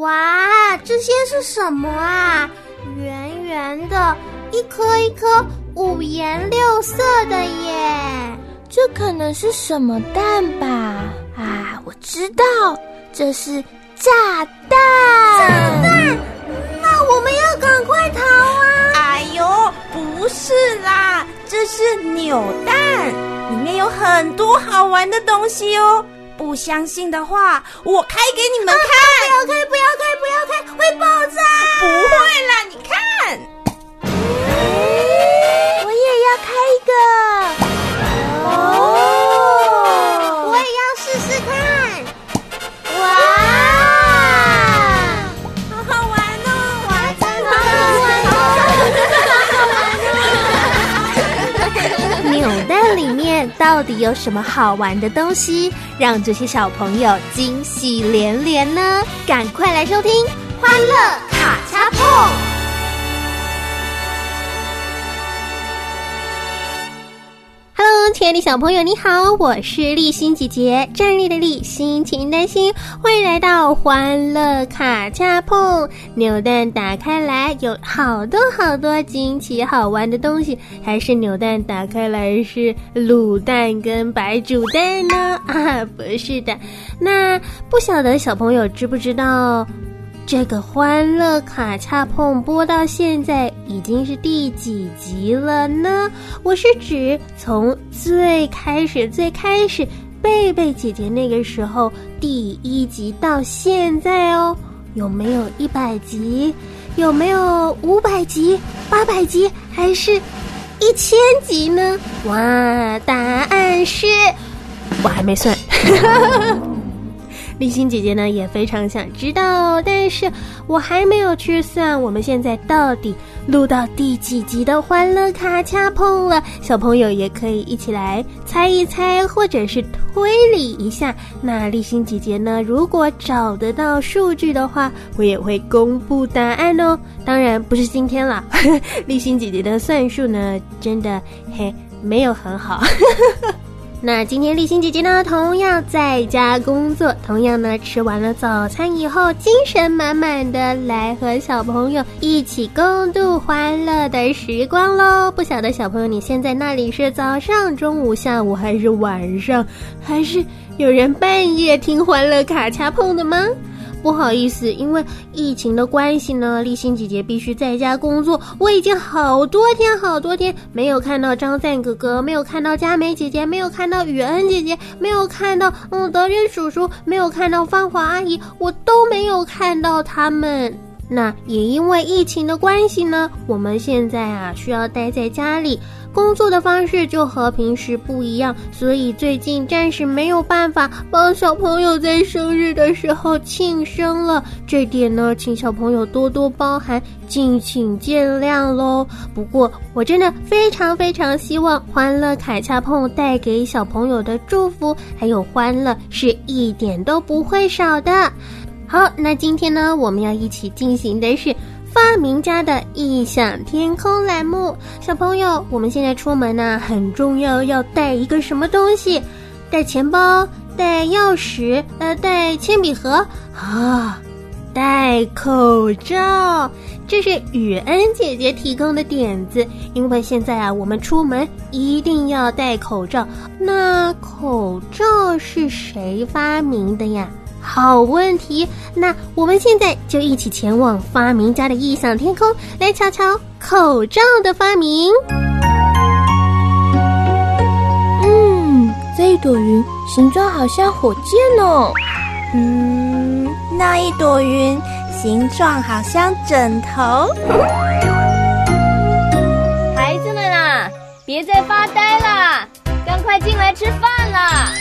哇，这些是什么啊？圆圆的，一颗一颗，五颜六色的耶！这可能是什么蛋吧？啊，我知道，这是炸弹！炸弹！那我们要赶快逃啊！哎呦，不是啦，这是扭蛋，里面有很多好玩的东西哦。不相信的话，我开给你们看。不要开，不要开，不要开，会爆炸！不会啦，你看，到底有什么好玩的东西，让这些小朋友惊喜连连呢？赶快来收听《欢乐卡恰碰》。亲爱的小朋友，你好，我是立新姐姐，站立的立，心情的心，欢迎来到欢乐卡恰碰。扭蛋打开来，有好多好多惊奇好玩的东西，还是扭蛋打开来是卤蛋跟白煮蛋呢？啊，不是的，那不晓得小朋友知不知道？这个欢乐卡恰碰播到现在已经是第几集了呢？我是指从最开始最开始贝贝姐姐那个时候第一集到现在哦，有没有一百集？有没有五百集、八百集，还是一千集？呢？哇，答案是，我还没算。丽欣姐姐呢也非常想知道，但是我还没有去算我们现在到底录到第几集的《欢乐卡恰碰》了。小朋友也可以一起来猜一猜，或者是推理一下。那丽欣姐姐呢，如果找得到数据的话，我也会公布答案哦。当然不是今天啦，丽欣姐姐的算术呢，真的嘿没有很好。呵 呵那今天立新姐姐呢，同样在家工作，同样呢吃完了早餐以后，精神满满的来和小朋友一起共度欢乐的时光喽。不晓得小朋友你现在那里是早上、中午、下午还是晚上，还是有人半夜听欢乐卡恰碰的吗？不好意思，因为疫情的关系呢，立新姐姐必须在家工作。我已经好多天、好多天没有看到张赞哥哥，没有看到佳美姐姐，没有看到雨恩姐姐，没有看到嗯德仁叔叔，没有看到芳华阿姨，我都没有看到他们。那也因为疫情的关系呢，我们现在啊需要待在家里。工作的方式就和平时不一样，所以最近暂时没有办法帮小朋友在生日的时候庆生了。这点呢，请小朋友多多包涵，敬请见谅喽。不过，我真的非常非常希望欢乐凯恰碰带给小朋友的祝福还有欢乐是一点都不会少的。好，那今天呢，我们要一起进行的是。发明家的异想天空栏目，小朋友，我们现在出门呢，很重要，要带一个什么东西？带钱包，带钥匙，呃，带铅笔盒啊，戴口罩。这是雨恩姐姐提供的点子，因为现在啊，我们出门一定要戴口罩。那口罩是谁发明的呀？好问题，那我们现在就一起前往发明家的异想天空，来瞧瞧口罩的发明。嗯，这一朵云形状好像火箭哦。嗯，那一朵云形状好像枕头。孩子们啊，别再发呆啦，赶快进来吃饭啦！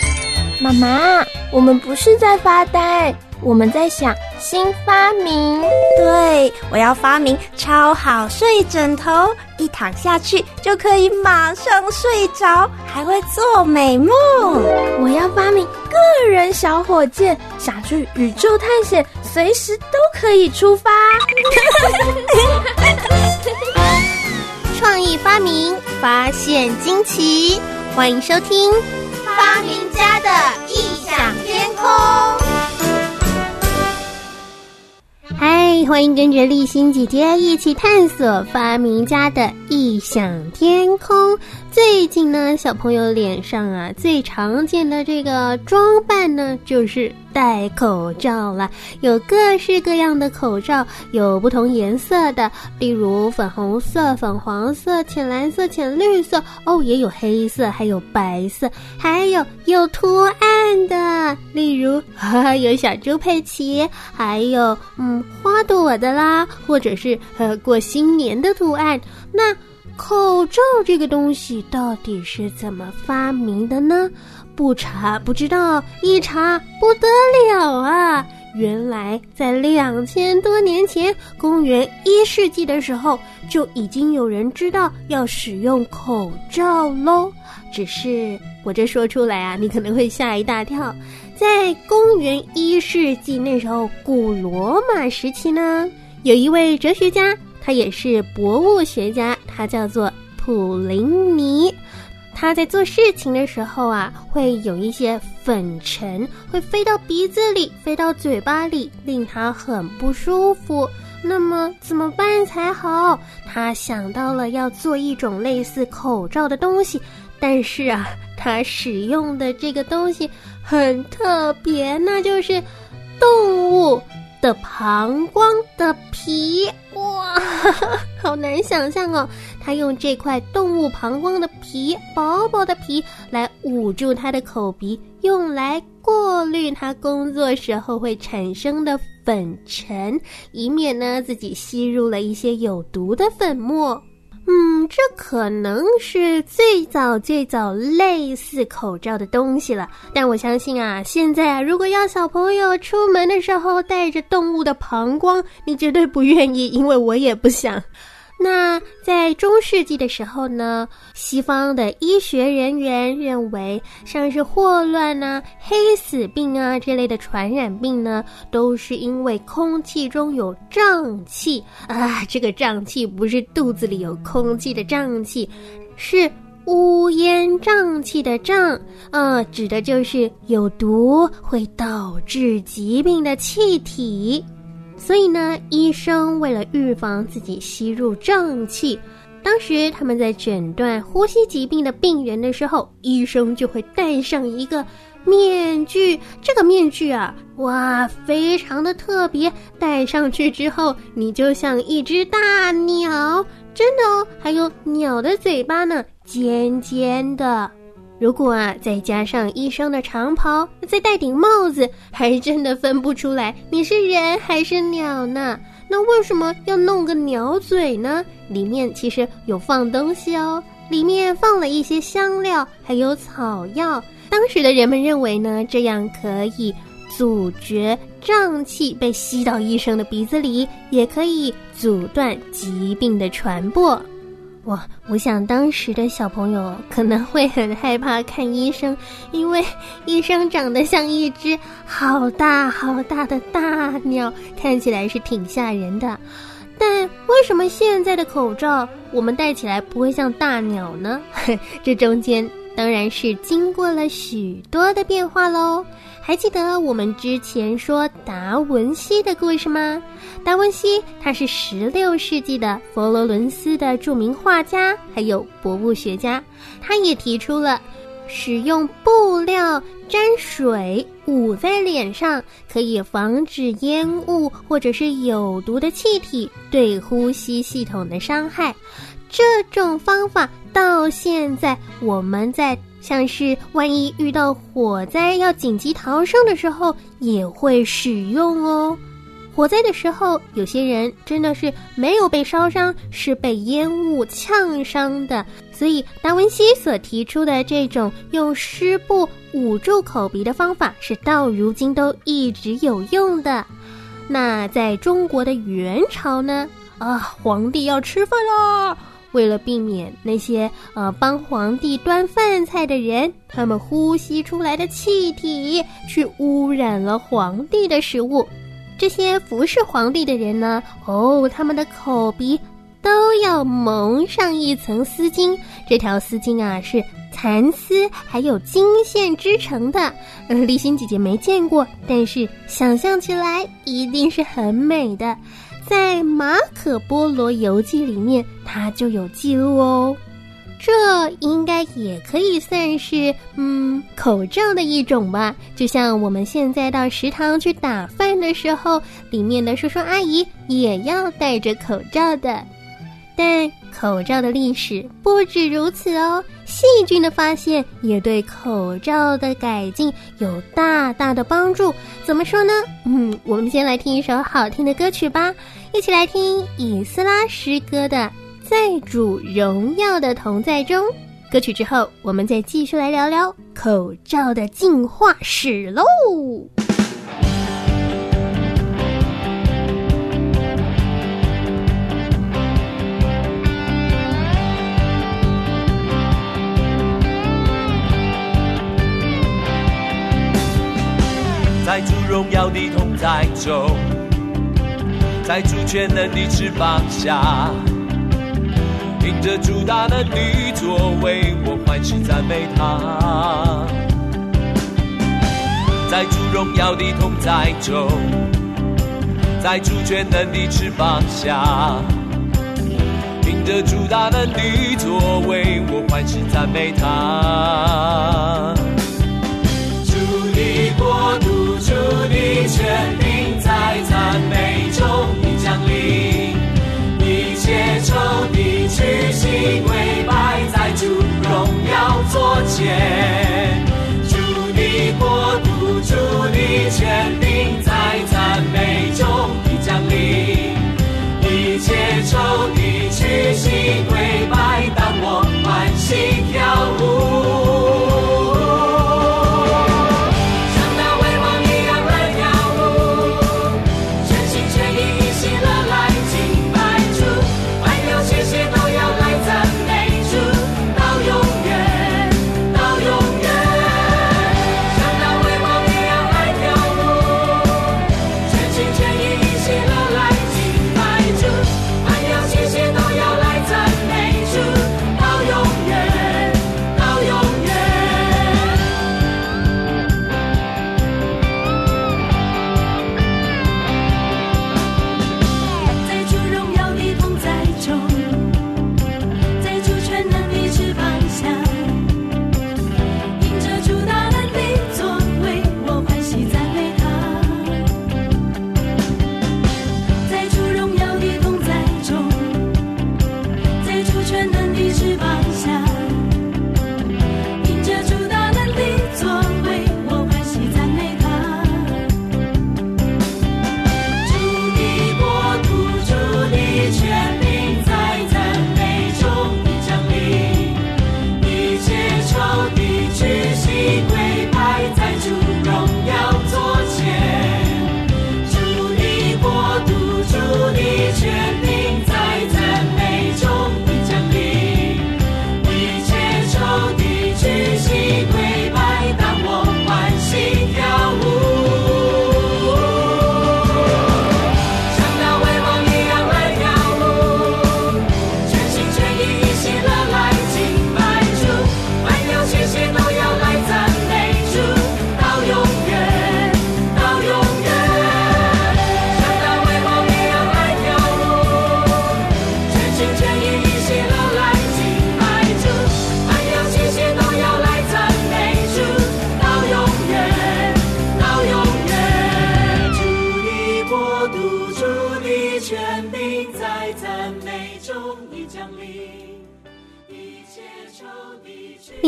妈妈，我们不是在发呆，我们在想新发明。对，我要发明超好睡枕头，一躺下去就可以马上睡着，还会做美梦。我要发明个人小火箭，想去宇宙探险，随时都可以出发。创意发明，发现惊奇，欢迎收听。发明家的异想天空。嗨欢迎跟着立新姐姐一起探索发明家的异想天空。最近呢，小朋友脸上啊最常见的这个装扮呢，就是戴口罩了。有各式各样的口罩，有不同颜色的，例如粉红色、粉黄色、浅蓝色、浅绿色，哦，也有黑色，还有白色，还有有图案的，例如 哈有小猪佩奇，还有嗯花朵的啦，或者是 呃过新年的图案。那口罩这个东西到底是怎么发明的呢？不查不知道，一查不得了啊！原来在两千多年前，公元一世纪的时候，就已经有人知道要使用口罩喽。只是我这说出来啊，你可能会吓一大跳。在公元一世纪那时候，古罗马时期呢，有一位哲学家。他也是博物学家，他叫做普林尼。他在做事情的时候啊，会有一些粉尘会飞到鼻子里，飞到嘴巴里，令他很不舒服。那么怎么办才好？他想到了要做一种类似口罩的东西，但是啊，他使用的这个东西很特别，那就是动物。的膀胱的皮，哇，好难想象哦！他用这块动物膀胱的皮，薄薄的皮，来捂住他的口鼻，用来过滤他工作时候会产生的粉尘，以免呢自己吸入了一些有毒的粉末。嗯，这可能是最早最早类似口罩的东西了。但我相信啊，现在啊，如果要小朋友出门的时候带着动物的膀胱，你绝对不愿意，因为我也不想。那在中世纪的时候呢，西方的医学人员认为，像是霍乱啊、黑死病啊这类的传染病呢，都是因为空气中有瘴气啊。这个瘴气不是肚子里有空气的瘴气，是乌烟瘴气的瘴啊，指的就是有毒会导致疾病的气体。所以呢，医生为了预防自己吸入瘴气，当时他们在诊断呼吸疾病的病人的时候，医生就会戴上一个面具。这个面具啊，哇，非常的特别，戴上去之后，你就像一只大鸟，真的哦。还有鸟的嘴巴呢，尖尖的。如果啊，再加上医生的长袍，再戴顶帽子，还真的分不出来你是人还是鸟呢？那为什么要弄个鸟嘴呢？里面其实有放东西哦，里面放了一些香料，还有草药。当时的人们认为呢，这样可以阻绝瘴气被吸到医生的鼻子里，也可以阻断疾病的传播。我我想当时的小朋友可能会很害怕看医生，因为医生长得像一只好大好大的大鸟，看起来是挺吓人的。但为什么现在的口罩我们戴起来不会像大鸟呢？这中间当然是经过了许多的变化喽。还记得我们之前说达文西的故事吗？达文西他是十六世纪的佛罗伦斯的著名画家，还有博物学家。他也提出了使用布料沾水捂在脸上，可以防止烟雾或者是有毒的气体对呼吸系统的伤害。这种方法到现在我们在。像是万一遇到火灾要紧急逃生的时候，也会使用哦。火灾的时候，有些人真的是没有被烧伤，是被烟雾呛伤的。所以达文西所提出的这种用湿布捂住口鼻的方法，是到如今都一直有用的。那在中国的元朝呢？啊，皇帝要吃饭啦！为了避免那些呃帮皇帝端饭菜的人，他们呼吸出来的气体去污染了皇帝的食物，这些服侍皇帝的人呢，哦，他们的口鼻都要蒙上一层丝巾，这条丝巾啊是蚕丝还有金线织成的。呃，丽欣姐姐没见过，但是想象起来一定是很美的。在《马可波罗游记》里面，它就有记录哦。这应该也可以算是嗯口罩的一种吧，就像我们现在到食堂去打饭的时候，里面的叔叔阿姨也要戴着口罩的。但口罩的历史不止如此哦，细菌的发现也对口罩的改进有大大的帮助。怎么说呢？嗯，我们先来听一首好听的歌曲吧，一起来听以斯拉诗歌的。在主荣耀的同在中，歌曲之后，我们再继续来聊聊口罩的进化史喽。在主荣耀的同在中，在主权能的翅膀下。凭着主大能的作为，我欢喜赞美他。在主荣耀的同在中，在主全能的翅膀下，凭着主大能的作为，我欢喜赞美他。主的国度，主的权，在赞美中已降临，一切仇敌。屈膝跪拜在主荣耀座前，主的国度，主的权柄在赞美中已降临，一切仇敌屈膝跪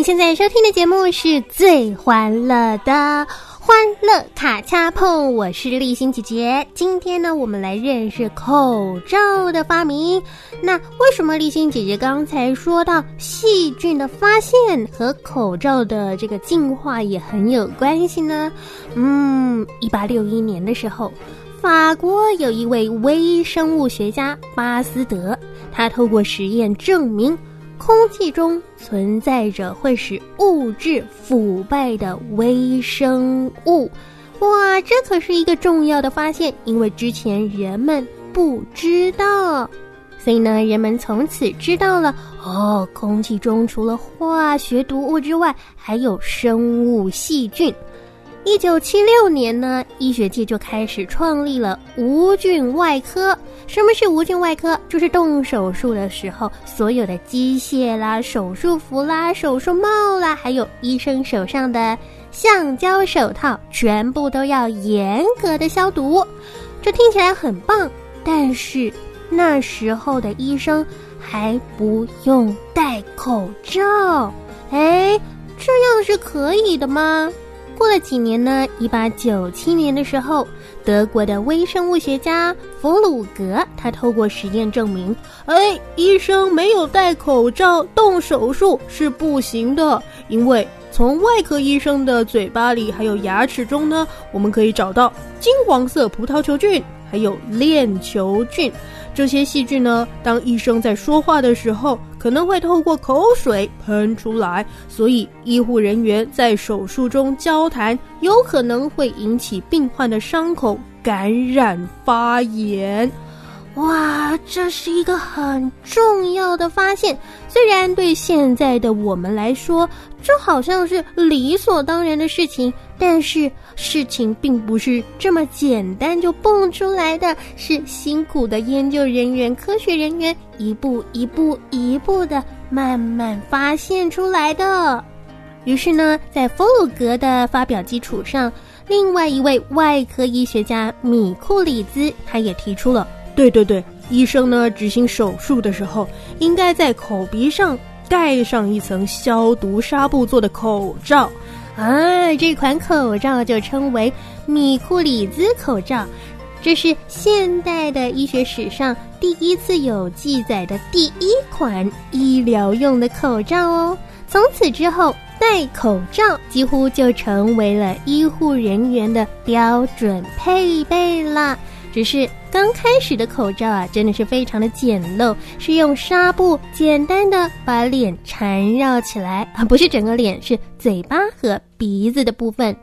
你现在收听的节目是最欢乐的《欢乐卡恰碰》，我是立新姐姐。今天呢，我们来认识口罩的发明。那为什么立新姐姐刚才说到细菌的发现和口罩的这个进化也很有关系呢？嗯，一八六一年的时候，法国有一位微生物学家巴斯德，他透过实验证明。空气中存在着会使物质腐败的微生物，哇，这可是一个重要的发现，因为之前人们不知道。所以呢，人们从此知道了哦，空气中除了化学毒物之外，还有生物细菌。一九七六年呢，医学界就开始创立了无菌外科。什么是无菌外科？就是动手术的时候，所有的机械啦、手术服啦、手术帽啦，还有医生手上的橡胶手套，全部都要严格的消毒。这听起来很棒，但是那时候的医生还不用戴口罩。哎，这样是可以的吗？过了几年呢？一八九七年的时候，德国的微生物学家弗鲁格，他透过实验证明，哎，医生没有戴口罩动手术是不行的，因为从外科医生的嘴巴里还有牙齿中呢，我们可以找到金黄色葡萄球菌，还有链球菌。这些细菌呢，当医生在说话的时候，可能会透过口水喷出来，所以医护人员在手术中交谈，有可能会引起病患的伤口感染发炎。哇，这是一个很重要的发现。虽然对现在的我们来说，这好像是理所当然的事情，但是事情并不是这么简单就蹦出来的，是辛苦的研究人员、科学人员一步一步、一步的慢慢发现出来的。于是呢，在弗鲁格的发表基础上，另外一位外科医学家米库里兹，他也提出了。对对对，医生呢执行手术的时候，应该在口鼻上盖上一层消毒纱布做的口罩。啊，这款口罩就称为米库里兹口罩，这是现代的医学史上第一次有记载的第一款医疗用的口罩哦。从此之后，戴口罩几乎就成为了医护人员的标准配备了。只是刚开始的口罩啊，真的是非常的简陋，是用纱布简单的把脸缠绕起来啊，不是整个脸，是嘴巴和鼻子的部分。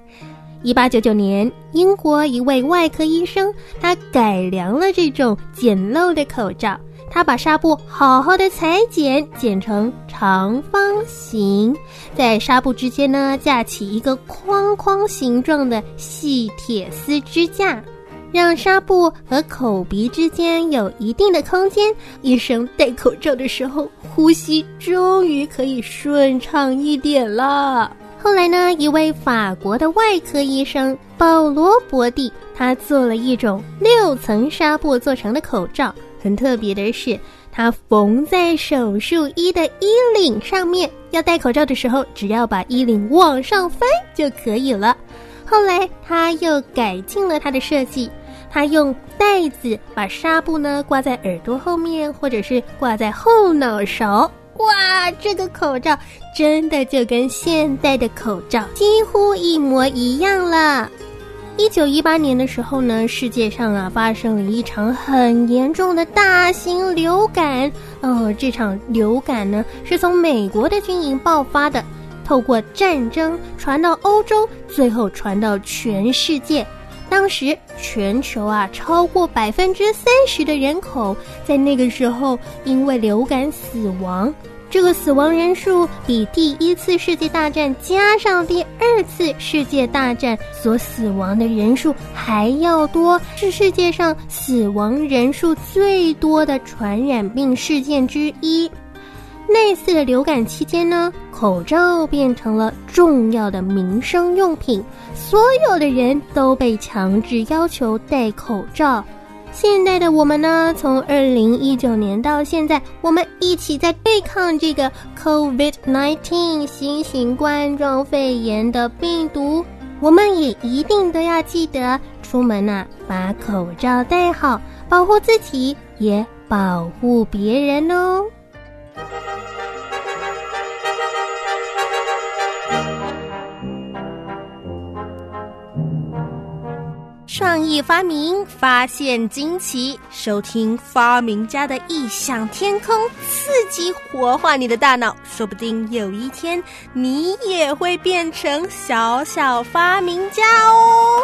一八九九年，英国一位外科医生，他改良了这种简陋的口罩，他把纱布好好的裁剪，剪成长方形，在纱布之间呢架起一个框框形状的细铁丝支架。让纱布和口鼻之间有一定的空间，医生戴口罩的时候，呼吸终于可以顺畅一点了。后来呢，一位法国的外科医生保罗·博蒂，他做了一种六层纱布做成的口罩。很特别的是，它缝在手术衣的衣领上面。要戴口罩的时候，只要把衣领往上翻就可以了。后来他又改进了他的设计。他用袋子把纱布呢挂在耳朵后面，或者是挂在后脑勺。哇，这个口罩真的就跟现代的口罩几乎一模一样了。一九一八年的时候呢，世界上啊发生了一场很严重的大型流感。哦，这场流感呢是从美国的军营爆发的，透过战争传到欧洲，最后传到全世界。当时全球啊，超过百分之三十的人口在那个时候因为流感死亡。这个死亡人数比第一次世界大战加上第二次世界大战所死亡的人数还要多，是世界上死亡人数最多的传染病事件之一。那次的流感期间呢，口罩变成了重要的民生用品，所有的人都被强制要求戴口罩。现在的我们呢，从二零一九年到现在，我们一起在对抗这个 COVID-19 新型冠状肺炎的病毒。我们也一定都要记得出门呐，把口罩戴好，保护自己，也保护别人哦。创意发明，发现惊奇，收听发明家的异想天空，刺激活化你的大脑，说不定有一天你也会变成小小发明家哦。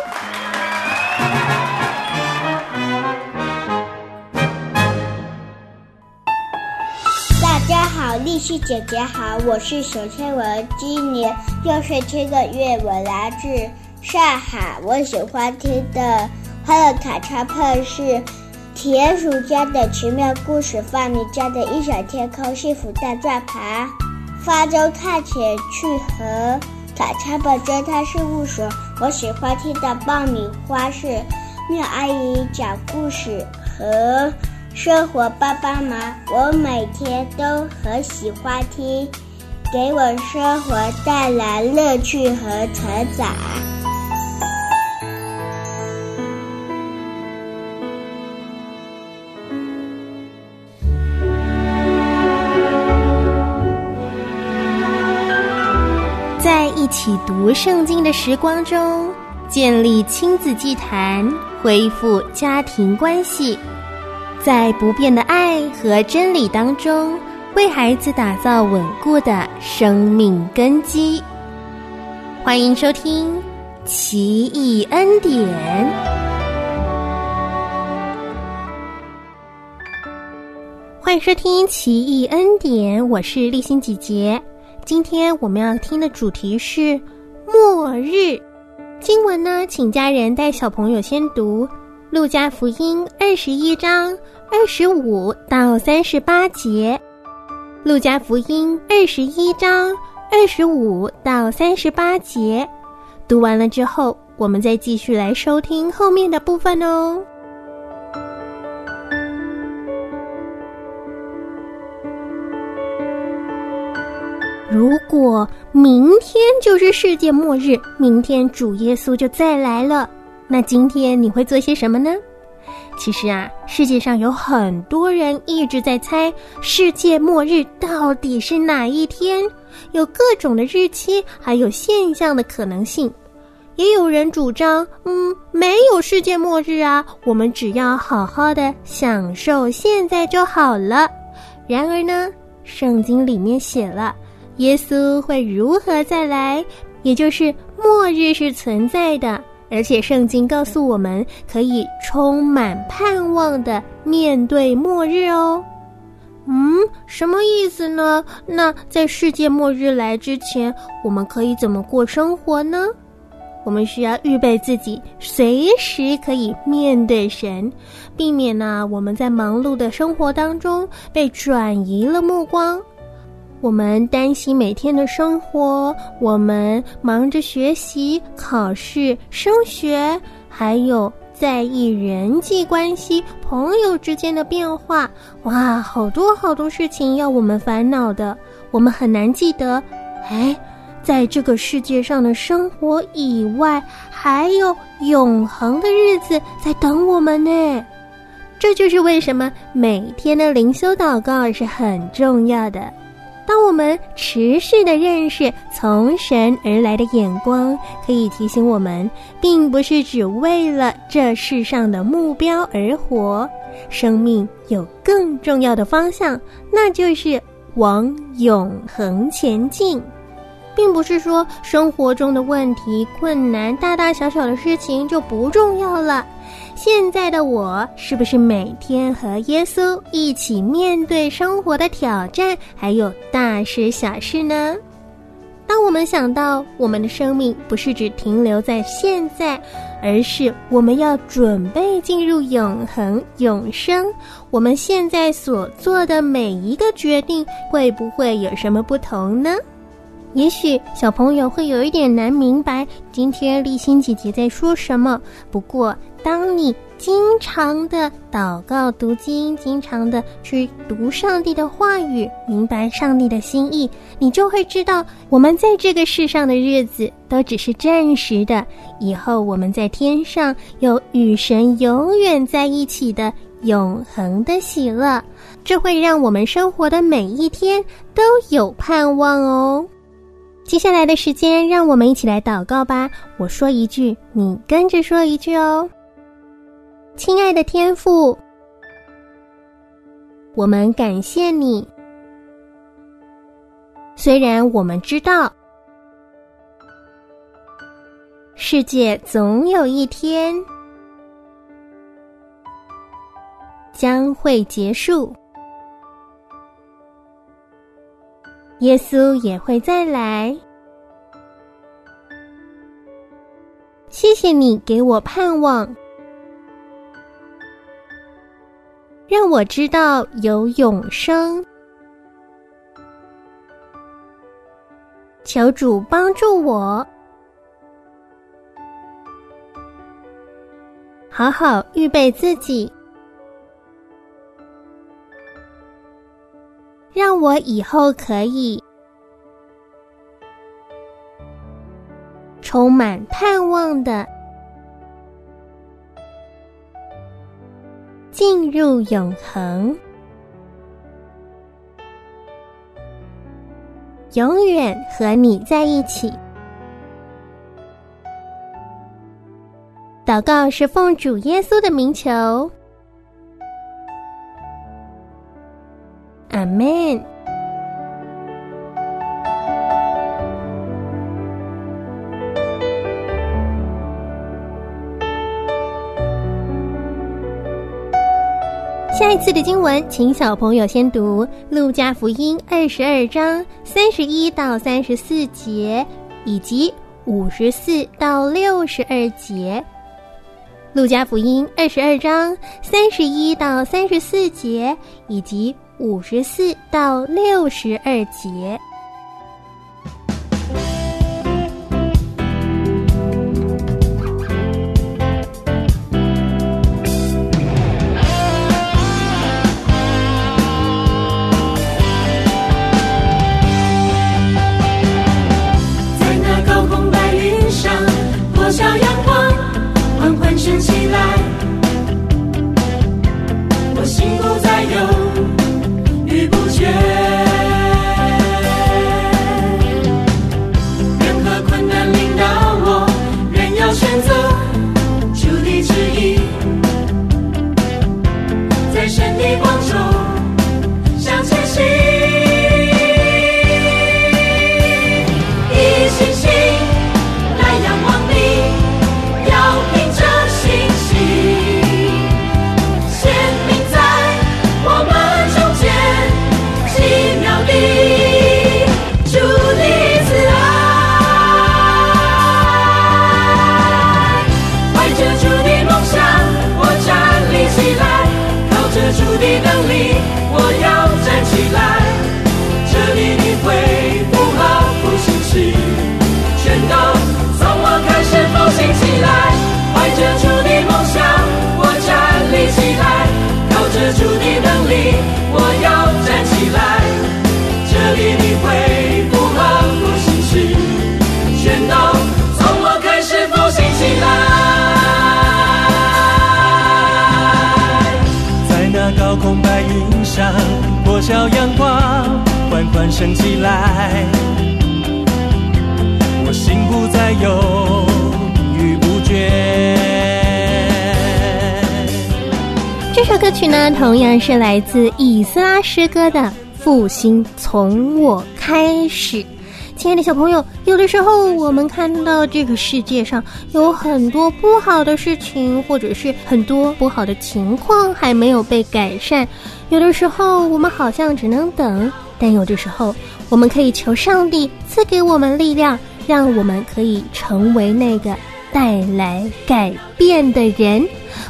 大家好，丽西姐姐好，我是小天文，今年六岁七个月，我来自上海。我喜欢听的《欢乐卡车碰》是《田鼠家的奇妙故事》，发明家的异想天空，幸福大转盘，方舟探险去和卡车碰侦探事务所。我喜欢听的《爆米花》是妙阿姨讲故事和。生活帮帮忙，我每天都很喜欢听，给我生活带来乐趣和成长。起读圣经的时光中，建立亲子祭坛，恢复家庭关系。在不变的爱和真理当中，为孩子打造稳固的生命根基。欢迎收听《奇异恩典》。欢迎收听《奇异恩典》，我是立新姐姐。今天我们要听的主题是末日经文呢，请家人带小朋友先读《路加福音》二十一章。二十五到三十八节，《路加福音》二十一章二十五到三十八节，读完了之后，我们再继续来收听后面的部分哦。如果明天就是世界末日，明天主耶稣就再来了，那今天你会做些什么呢？其实啊，世界上有很多人一直在猜世界末日到底是哪一天，有各种的日期，还有现象的可能性。也有人主张，嗯，没有世界末日啊，我们只要好好的享受现在就好了。然而呢，圣经里面写了，耶稣会如何再来，也就是末日是存在的。而且圣经告诉我们，可以充满盼望的面对末日哦。嗯，什么意思呢？那在世界末日来之前，我们可以怎么过生活呢？我们需要预备自己，随时可以面对神，避免呢我们在忙碌的生活当中被转移了目光。我们担心每天的生活，我们忙着学习、考试、升学，还有在意人际关系、朋友之间的变化。哇，好多好多事情要我们烦恼的，我们很难记得。哎，在这个世界上的生活以外，还有永恒的日子在等我们呢。这就是为什么每天的灵修祷告是很重要的。当我们持续的认识从神而来的眼光，可以提醒我们，并不是只为了这世上的目标而活。生命有更重要的方向，那就是往永恒前进。并不是说生活中的问题、困难、大大小小的事情就不重要了。现在的我是不是每天和耶稣一起面对生活的挑战，还有大事小事呢？当我们想到我们的生命不是只停留在现在，而是我们要准备进入永恒永生，我们现在所做的每一个决定会不会有什么不同呢？也许小朋友会有一点难明白今天立心姐姐在说什么，不过。当你经常的祷告、读经，经常的去读上帝的话语，明白上帝的心意，你就会知道，我们在这个世上的日子都只是暂时的。以后我们在天上有与神永远在一起的永恒的喜乐，这会让我们生活的每一天都有盼望哦。接下来的时间，让我们一起来祷告吧。我说一句，你跟着说一句哦。亲爱的天父，我们感谢你。虽然我们知道世界总有一天将会结束，耶稣也会再来。谢谢你给我盼望，让我知道有永生。求主帮助我，好好预备自己，让我以后可以充满盼望的进入永恒。永远和你在一起。祷告是奉主耶稣的名求，阿门。下一次的经文，请小朋友先读《路加福音》二十二章三十一到三十四节，以及五十四到六十二节。《路加福音》二十二章三十一到三十四节，以及五十四到六十二节。在那高空白云上破晓阳光缓缓升起来。我要站起来。上，多少阳光缓缓升起来，我心不再犹豫不决。这首歌曲呢，同样是来自以斯拉诗歌的《复兴从我开始》。亲爱的小朋友，有的时候我们看到这个世界上有很多不好的事情，或者是很多不好的情况还没有被改善。有的时候我们好像只能等，但有的时候我们可以求上帝赐给我们力量，让我们可以成为那个带来改变的人。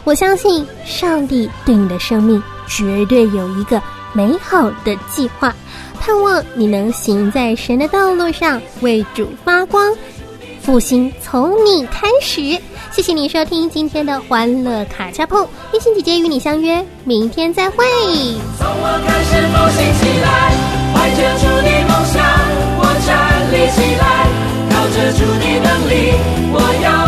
我相信上帝对你的生命绝对有一个美好的计划，盼望你能行在神的道路上，为主发光。复兴从你开始，谢谢你收听今天的欢乐卡恰碰，一心姐姐与你相约，明天再会。从我开始复兴起来，怀着主的梦想，我站立起来，靠着主的能力，我要。